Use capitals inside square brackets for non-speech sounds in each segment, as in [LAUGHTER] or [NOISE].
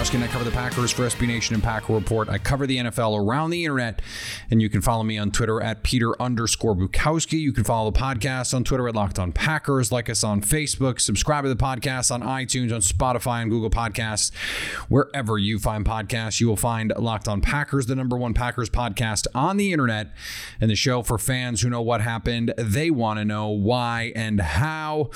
And I cover the Packers for SB Nation and Packer Report. I cover the NFL around the internet, and you can follow me on Twitter at Peter underscore Bukowski. You can follow the podcast on Twitter at Locked On Packers, like us on Facebook, subscribe to the podcast on iTunes, on Spotify, and Google Podcasts. Wherever you find podcasts, you will find Locked On Packers, the number one Packers podcast on the internet, and the show for fans who know what happened. They want to know why and how.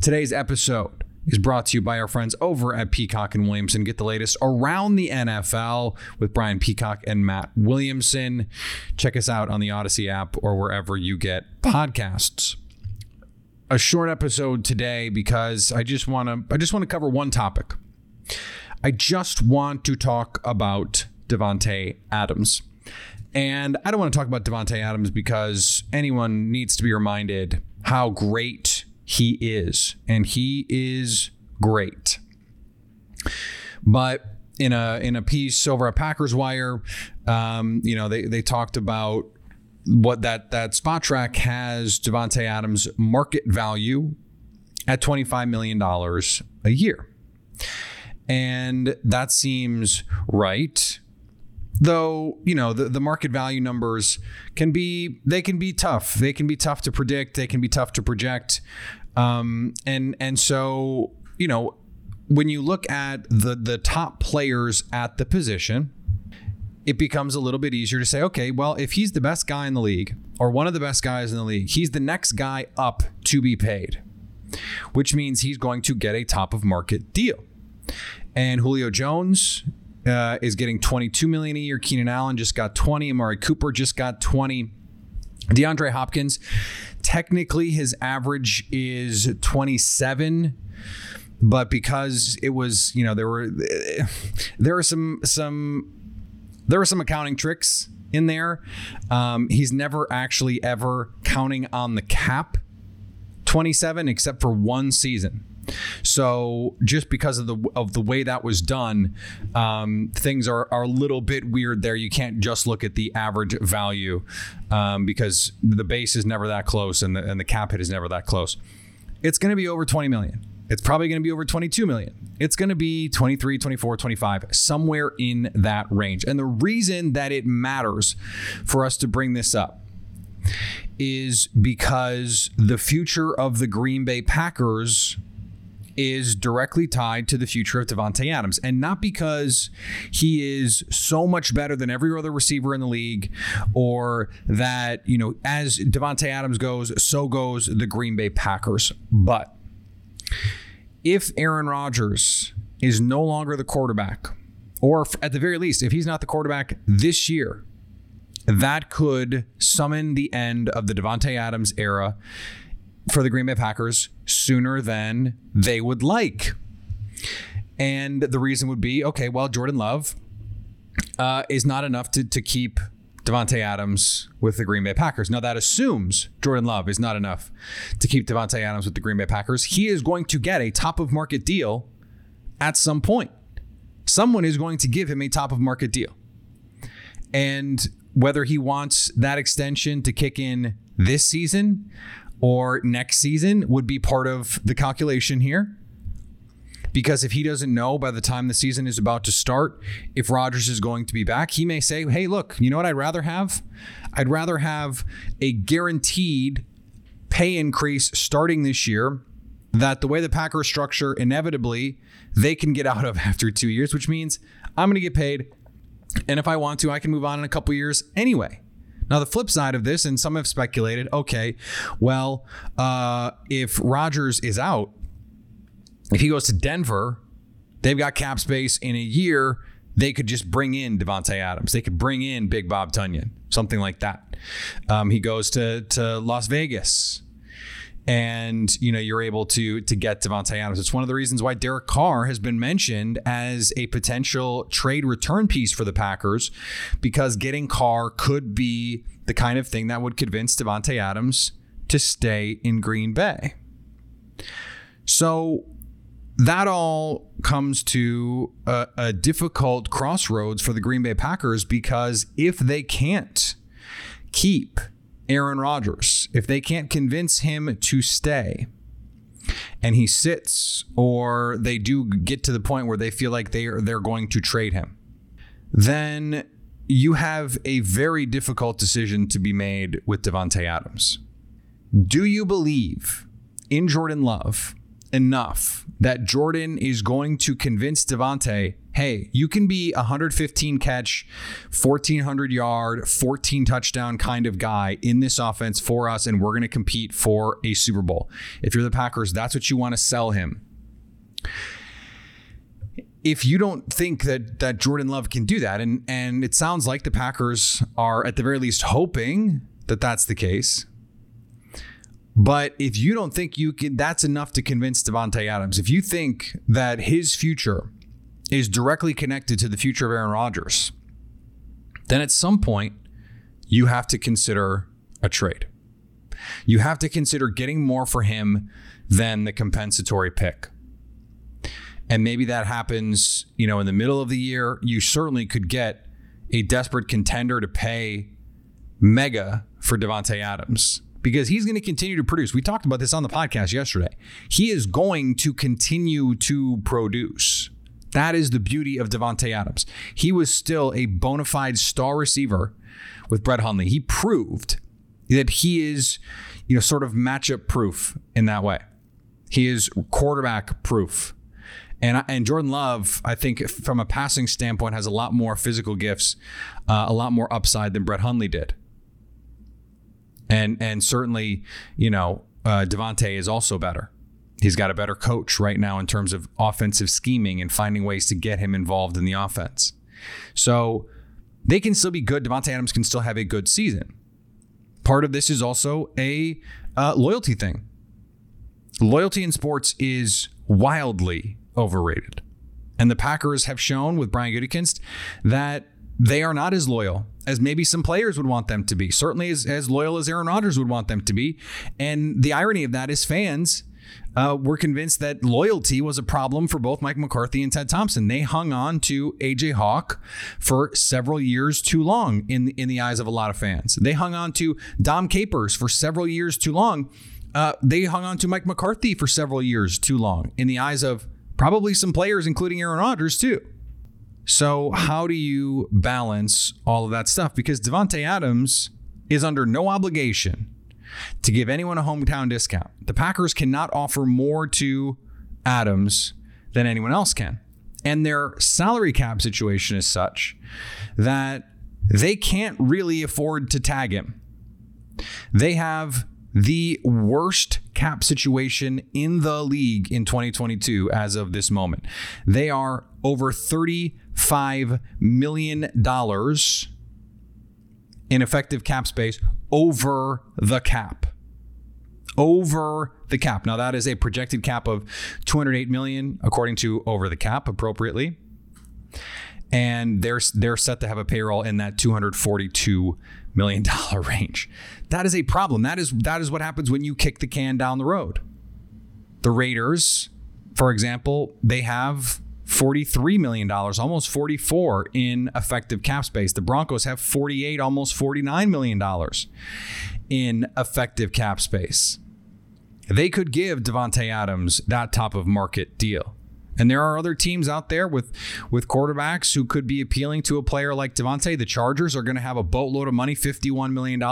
Today's episode is brought to you by our friends over at Peacock and Williamson. Get the latest around the NFL with Brian Peacock and Matt Williamson. Check us out on the Odyssey app or wherever you get podcasts. A short episode today because I just want to I just want to cover one topic. I just want to talk about Davante Adams. And I don't want to talk about Davante Adams because anyone needs to be reminded how great he is, and he is great. But in a in a piece over at Packers Wire, um, you know, they they talked about what that that Spotrac has Davante Adams market value at twenty five million dollars a year, and that seems right though you know the, the market value numbers can be they can be tough. They can be tough to predict. They can be tough to project. Um, and and so you know when you look at the the top players at the position it becomes a little bit easier to say okay well if he's the best guy in the league or one of the best guys in the league he's the next guy up to be paid which means he's going to get a top of market deal. And Julio Jones uh, is getting 22 million a year. Keenan Allen just got 20. Amari Cooper just got 20. DeAndre Hopkins, technically his average is 27, but because it was, you know, there were there are some some there are some accounting tricks in there. Um, he's never actually ever counting on the cap 27 except for one season. So just because of the of the way that was done, um, things are, are a little bit weird there. You can't just look at the average value um, because the base is never that close and the, and the cap hit is never that close. It's going to be over 20 million. It's probably going to be over 22 million. It's going to be 23, 24, 25, somewhere in that range. And the reason that it matters for us to bring this up is because the future of the Green Bay Packers is directly tied to the future of Davante Adams. And not because he is so much better than every other receiver in the league, or that, you know, as Davante Adams goes, so goes the Green Bay Packers. But if Aaron Rodgers is no longer the quarterback, or at the very least, if he's not the quarterback this year, that could summon the end of the Davante Adams era for the Green Bay Packers sooner than they would like. And the reason would be okay, well, Jordan Love uh, is not enough to, to keep Davante Adams with the Green Bay Packers. Now, that assumes Jordan Love is not enough to keep Davante Adams with the Green Bay Packers. He is going to get a top of market deal at some point. Someone is going to give him a top of market deal. And whether he wants that extension to kick in this season or next season would be part of the calculation here. Because if he doesn't know by the time the season is about to start if Rodgers is going to be back, he may say, hey, look, you know what I'd rather have? I'd rather have a guaranteed pay increase starting this year that the way the Packers structure, inevitably, they can get out of [LAUGHS] after two years, which means I'm going to get paid. And if I want to, I can move on in a couple years anyway. Now, the flip side of this, and some have speculated, okay, well, uh, if Rodgers is out, if he goes to Denver, they've got cap space in a year. They could just bring in Davante Adams. They could bring in Big Bob Tonyan, something like that. Um, he goes to to Las Vegas, and you know you're able to to get Davante Adams. It's one of the reasons why Derek Carr has been mentioned as a potential trade return piece for the Packers, because getting Carr could be the kind of thing that would convince Davante Adams to stay in Green Bay. So that all comes to a, a, difficult crossroads for the Green Bay Packers because if they can't keep Aaron Rodgers, if they can't convince him to stay, and he sits, or they do get to the point where they feel like they are they're going to trade him, then you have a very difficult decision to be made with Davante Adams. Do you believe in Jordan Love enough that Jordan is going to convince Davante, hey, you can be a 115 catch, 1400 yard, 14 touchdown kind of guy in this offense for us, and we're going to compete for a Super Bowl. If you're the Packers, that's what you want to sell him. If you don't think that that Jordan Love can do that, and and it sounds like the Packers are at the very least hoping that that's the case, but if you don't think you can, that's enough to convince Davante Adams. If you think that his future is directly connected to the future of Aaron Rodgers, then at some point you have to consider a trade. You have to consider getting more for him than the compensatory pick. And maybe that happens, you know, in the middle of the year. You certainly could get a desperate contender to pay mega for Davante Adams because he's going to continue to produce. We talked about this on the podcast yesterday. He is going to continue to produce. That is the beauty of Davante Adams. He was still a bona fide star receiver with Brett Hundley. He proved that he is, you know, sort of matchup proof in that way. He is quarterback proof. And, and Jordan Love, I think, from a passing standpoint, has a lot more physical gifts, uh, a lot more upside than Brett Hundley did and and certainly you know uh, Davante is also better. He's got a better coach right now in terms of offensive scheming and finding ways to get him involved in the offense. So they can still be good. Davante Adams can still have a good season. Part of this is also a uh, loyalty thing. Loyalty in sports is wildly overrated. And the Packers have shown with Brian Gutekunst that they are not as loyal as maybe some players would want them to be. Certainly as, as loyal as Aaron Rodgers would want them to be. And the irony of that is fans uh, were convinced that loyalty was a problem for both Mike McCarthy and Ted Thompson. They hung on to AJ Hawk for several years too long in in the eyes of a lot of fans. They hung on to Dom Capers for several years too long. Uh, they hung on to Mike McCarthy for several years too long in the eyes of probably some players, including Aaron Rodgers too. So, how do you balance all of that stuff? Because Davante Adams is under no obligation to give anyone a hometown discount. The Packers cannot offer more to Adams than anyone else can. And their salary cap situation is such that they can't really afford to tag him. They have the worst cap situation in the league in 2022 as of this moment. They are over 35 million dollars in effective cap space over the cap. Over the cap. Now that is a projected cap of 208 million according to over the cap appropriately. And they're they're set to have a payroll in that 242 million dollar [LAUGHS] range. That is a problem. That is that is what happens when you kick the can down the road. The Raiders, for example, they have $43 million, almost 44 in effective cap space. The Broncos have 48, almost $49 million in effective cap space. They could give Davante Adams that top of market deal. And there are other teams out there with with quarterbacks who could be appealing to a player like Davante. The Chargers are going to have a boatload of money, $51 million.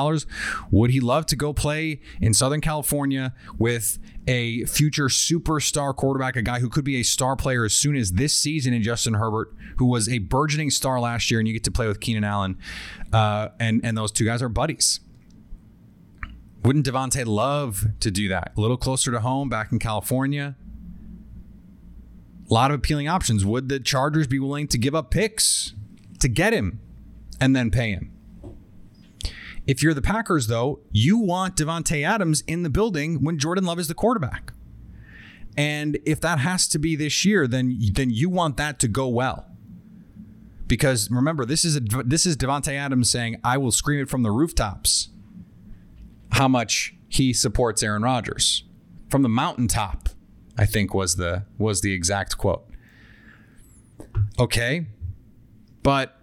Would he love to go play in Southern California with a future superstar quarterback, a guy who could be a star player as soon as this season in Justin Herbert, who was a burgeoning star last year, and you get to play with Keenan Allen. Uh, and, and those two guys are buddies. Wouldn't Davante love to do that? A little closer to home back in California a lot of appealing options. Would the Chargers be willing to give up picks to get him and then pay him? If you're the Packers, though, you want Davante Adams in the building when Jordan Love is the quarterback. And if that has to be this year, then then you want that to go well. Because remember, this is a, this is Davante Adams saying, "I will scream it from the rooftops." How much he supports Aaron Rodgers from the mountaintop I think was the was the exact quote. Okay. But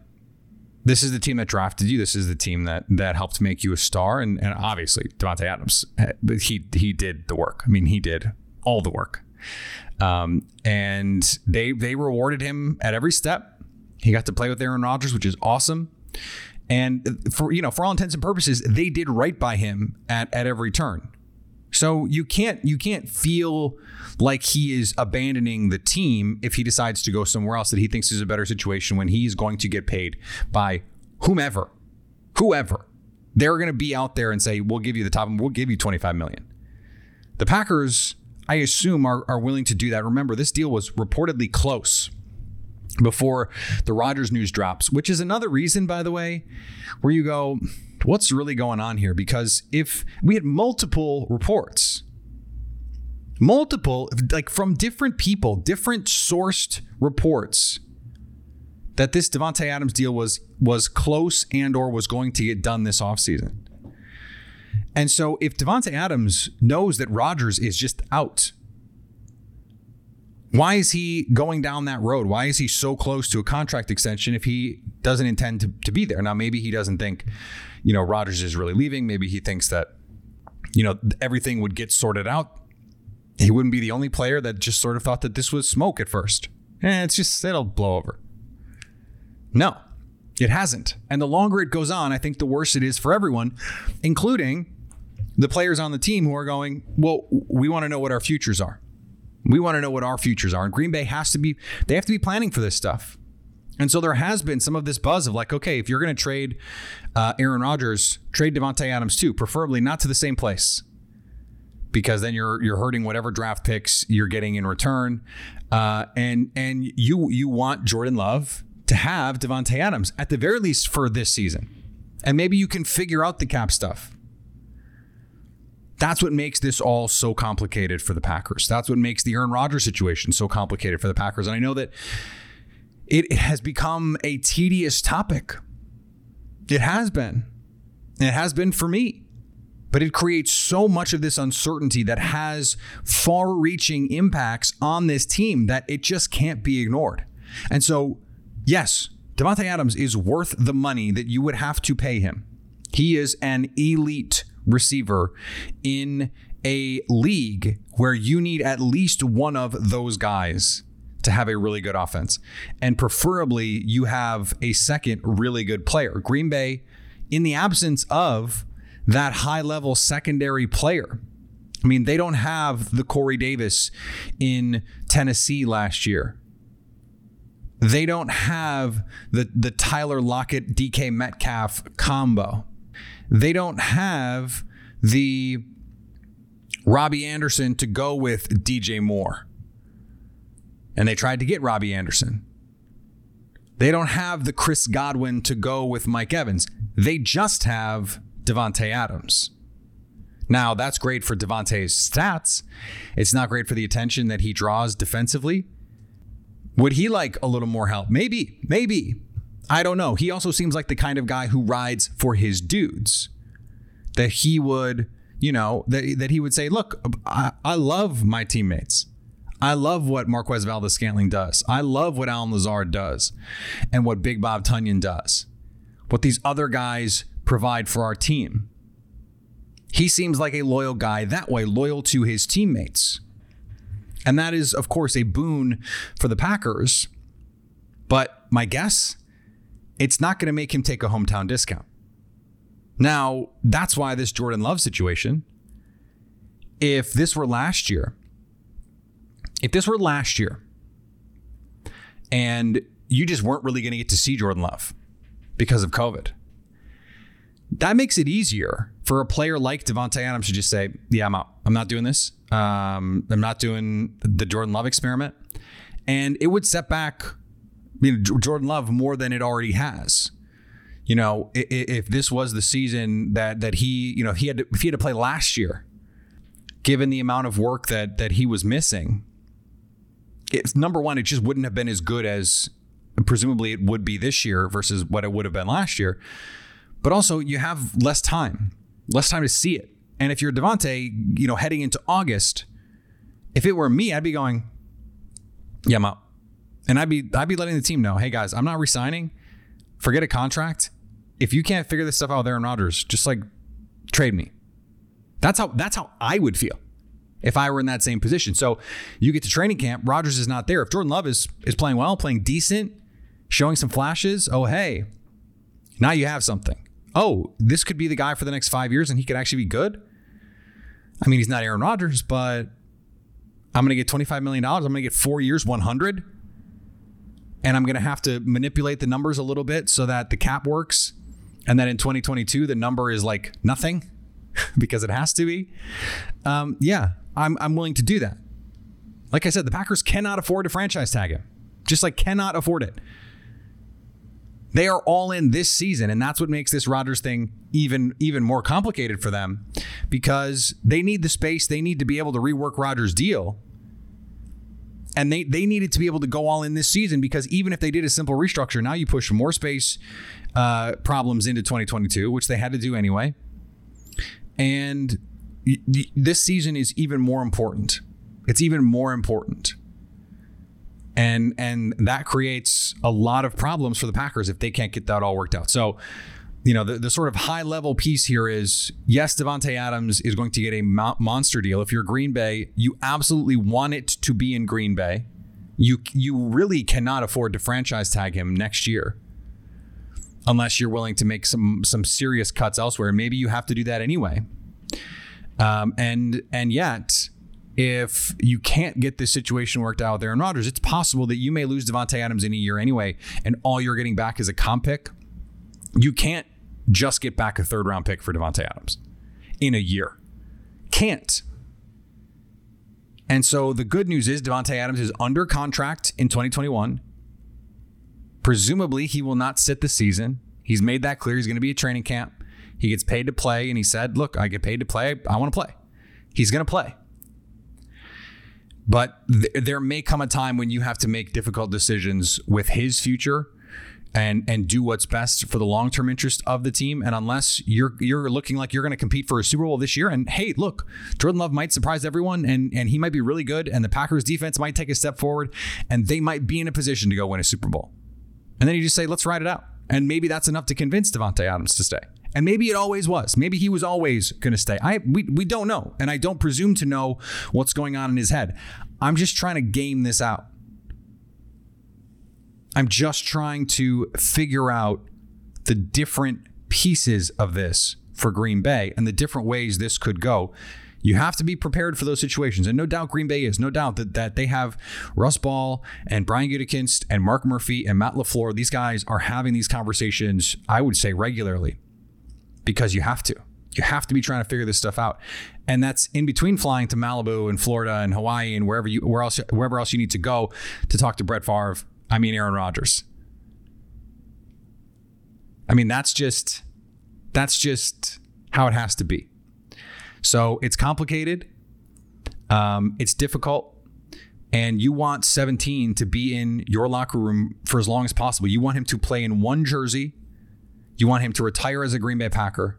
this is the team that drafted you. This is the team that that helped make you a star. And, and obviously, Davante Adams, eh, he he did the work. I mean, he did all the work. Um, and they they rewarded him at every step. He got to play with Aaron Rodgers, which is awesome. And for you know, for all intents and purposes, they did right by him at at every turn. So you can't you can't feel like he is abandoning the team if he decides to go somewhere else that he thinks is a better situation when he's going to get paid by whomever, whoever. They're going to be out there and say, "We'll give you the top, and we'll give you 25 million." The Packers, I assume, are, are willing to do that. Remember, this deal was reportedly close before the Rodgers news drops, which is another reason, by the way, where you go, what's really going on here? Because if we had multiple reports, multiple, like from different people, different sourced reports that this Davante Adams deal was was close and or was going to get done this offseason. And so if Davante Adams knows that Rodgers is just out, why is he going down that road? Why is he so close to a contract extension if he doesn't intend to, to be there? Now, maybe he doesn't think, you know, Rodgers is really leaving. Maybe he thinks that, you know, everything would get sorted out. He wouldn't be the only player that just sort of thought that this was smoke at first. And it's just, it'll blow over. No, it hasn't. And the longer it goes on, I think the worse it is for everyone, including the players on the team who are going, well, we want to know what our futures are. We want to know what our futures are. And Green Bay has to be, they have to be planning for this stuff. And so there has been some of this buzz of like, okay, if you're going to trade uh, Aaron Rodgers, trade Davante Adams too, preferably not to the same place, because then you're you're hurting whatever draft picks you're getting in return, uh, and and you you want Jordan Love to have Davante Adams at the very least for this season, and maybe you can figure out the cap stuff. That's what makes this all so complicated for the Packers. That's what makes the Aaron Rodgers situation so complicated for the Packers. And I know that it, has become a tedious topic. It has been. It has been for me. But it creates so much of this uncertainty that has far reaching impacts on this team that it just can't be ignored. And so, yes, Davante Adams is worth the money that you would have to pay him. He is an elite receiver in a league where you need at least one of those guys to have a really good offense. And preferably, you have a second really good player. Green Bay, in the absence of that high level secondary player, I mean, they don't have the Corey Davis in Tennessee last year. They don't have the, the Tyler Lockett, DK Metcalf combo. They don't have the Robbie Anderson to go with DJ Moore. And they tried to get Robbie Anderson. They don't have the Chris Godwin to go with Mike Evans. They just have Davante Adams. Now, that's great for Davante's stats. It's not great for the attention that he draws defensively. Would he like a little more help? Maybe, maybe. I don't know. He also seems like the kind of guy who rides for his dudes. That he would, you know, that, that he would say, look, I, I love my teammates. I love what Marquez Valdes-Scantling does. I love what Allen Lazard does and what Big Bob Tonyan does. What these other guys provide for our team. He seems like a loyal guy that way, loyal to his teammates. And that is, of course, a boon for the Packers. But my guess it's not going to make him take a hometown discount. Now, that's why this Jordan Love situation, if this were last year, if this were last year and you just weren't really going to get to see Jordan Love because of COVID, that makes it easier for a player like Davante Adams to just say, "Yeah, I'm out. I'm not doing this. Um, I'm not doing the Jordan Love experiment," and it would set back you know, Jordan Love more than it already has. You know, if this was the season that that he, you know, he had to, if he had to play last year, given the amount of work that that he was missing, it's number one, it just wouldn't have been as good as presumably it would be this year versus what it would have been last year. But also, you have less time, less time to see it. And if you're Davante, you know, heading into August, If it were me, I'd be going, yeah, I'm out. And I'd be I'd be letting the team know, hey guys, I'm not resigning. Forget a contract. If you can't figure this stuff out with Aaron Rodgers, just like trade me. That's how that's how I would feel if I were in that same position. So you get to training camp, Rodgers is not there. If Jordan Love is is playing well, playing decent, showing some flashes, oh hey, now you have something. Oh, this could be the guy for the next five years and he could actually be good. I mean, he's not Aaron Rodgers, but I'm going to get $25 million. I'm going to get four years, 100 and I'm going to have to manipulate the numbers a little bit so that the cap works and that in 2022 the number is like nothing [LAUGHS] because it has to be. Um, yeah, I'm, I'm willing to do that. Like I said, the Packers cannot afford to franchise tag him, just like cannot afford it. They are all in this season, and that's what makes this Rodgers thing even even more complicated for them because they need the space. They need to be able to rework Rodgers' deal and they they needed to be able to go all in this season because even if they did a simple restructure, now you push more space uh, problems into 2022, which they had to do anyway. And this season is even more important. It's even more important. And and that creates a lot of problems for the Packers if they can't get that all worked out. So you know, the, the sort of high level piece here is yes, Davante Adams is going to get a monster deal. If you're Green Bay, you absolutely want it to be in Green Bay. You you really cannot afford to franchise tag him next year, unless you're willing to make some some serious cuts elsewhere. Maybe you have to do that anyway. Um, and and yet, if you can't get this situation worked out with Aaron Rodgers, it's possible that you may lose Davante Adams in a year anyway, and all you're getting back is a comp pick you can't just get back a third round pick for Davante Adams in a year. Can't. And so the good news is Davante Adams is under contract in 2021. Presumably, he will not sit the season. He's made that clear. He's going to be at training camp. He gets paid to play, and he said, "Look, I get paid to play. I want to play." He's going to play. But th- there may come a time when you have to make difficult decisions with his future and and do what's best for the long term interest of the team. And unless you're you're looking like you're going to compete for a Super Bowl this year, and hey, look, Jordan Love might surprise everyone, and and he might be really good, and the Packers defense might take a step forward, and they might be in a position to go win a Super Bowl. And then you just say, let's ride it out, and maybe that's enough to convince Davante Adams to stay. And maybe it always was. Maybe he was always going to stay. I we, we don't know, and I don't presume to know what's going on in his head. I'm just trying to game this out. I'm just trying to figure out the different pieces of this for Green Bay and the different ways this could go. You have to be prepared for those situations. And no doubt Green Bay is. No doubt that, that they have Russ Ball and Brian Gutekunst and Mark Murphy and Matt LaFleur. These guys are having these conversations, I would say, regularly because you have to. You have to be trying to figure this stuff out. And that's in between flying to Malibu and Florida and Hawaii and wherever you where else wherever else you need to go to talk to Brett Favre I mean Aaron Rodgers. I mean that's just that's just how it has to be. So it's complicated. Um, it's difficult. And you want 17 to be in your locker room for as long as possible. You want him to play in one jersey. You want him to retire as a Green Bay Packer,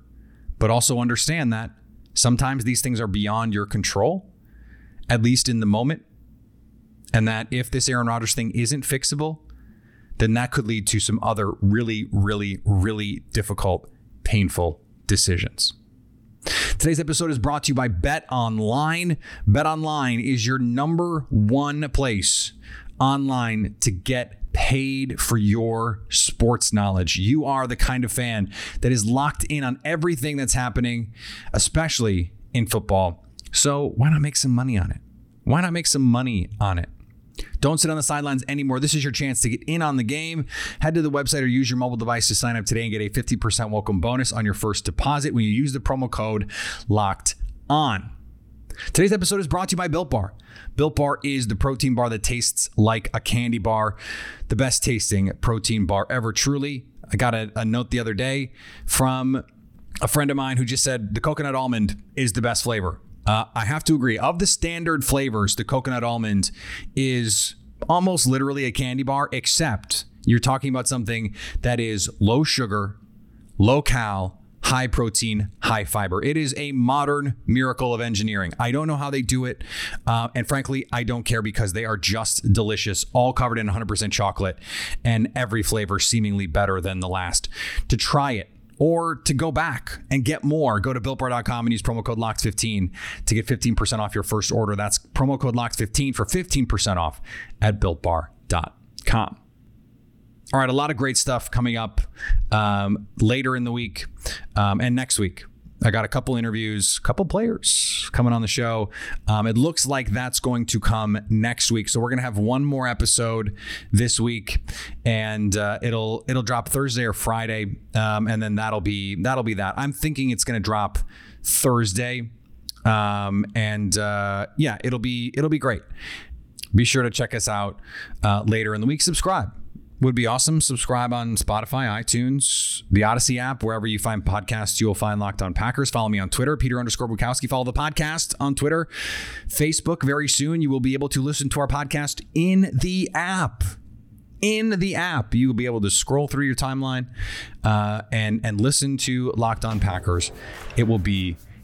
but also understand that sometimes these things are beyond your control, at least in the moment. And that if this Aaron Rodgers thing isn't fixable, then that could lead to some other really, really, really difficult, painful decisions. Today's episode is brought to you by Bet Online. Bet Online is your number one place online to get paid for your sports knowledge. You are the kind of fan that is locked in on everything that's happening, especially in football. So why not make some money on it? Why not make some money on it? Don't sit on the sidelines anymore. This is your chance to get in on the game. Head to the website or use your mobile device to sign up today and get a 50% welcome bonus on your first deposit when you use the promo code LOCKED ON. Today's episode is brought to you by Built Bar. Built Bar is the protein bar that tastes like a candy bar, the best tasting protein bar ever, truly. I got a, a note the other day from a friend of mine who just said the coconut almond is the best flavor. Uh, I have to agree. Of the standard flavors, the coconut almond is almost literally a candy bar, except you're talking about something that is low sugar, low cal, high protein, high fiber. It is a modern miracle of engineering. I don't know how they do it. Uh, and frankly, I don't care because they are just delicious, all covered in 100% chocolate, and every flavor seemingly better than the last. To try it, or to go back and get more, go to builtbar.com and use promo code LOCKED15 to get 15% off your first order. That's promo code LOCKED15 for 15% off at builtbar.com. All right, a lot of great stuff coming up um, later in the week um, and next week. I got a couple interviews, a couple players coming on the show. Um, it looks like that's going to come next week, so we're gonna have one more episode this week, and uh, it'll it'll drop Thursday or Friday, um, and then that'll be that'll be that. I'm thinking it's gonna drop Thursday, um, and uh, yeah, it'll be it'll be great. Be sure to check us out uh, later in the week. Subscribe would be awesome. Subscribe on Spotify, iTunes, the Odyssey app, wherever you find podcasts, you will find Locked On Packers. Follow me on Twitter, Peter underscore Bukowski. Follow the podcast on Twitter, Facebook. Very soon, you will be able to listen to our podcast in the app. In the app, you will be able to scroll through your timeline uh, and and listen to Locked On Packers. It will be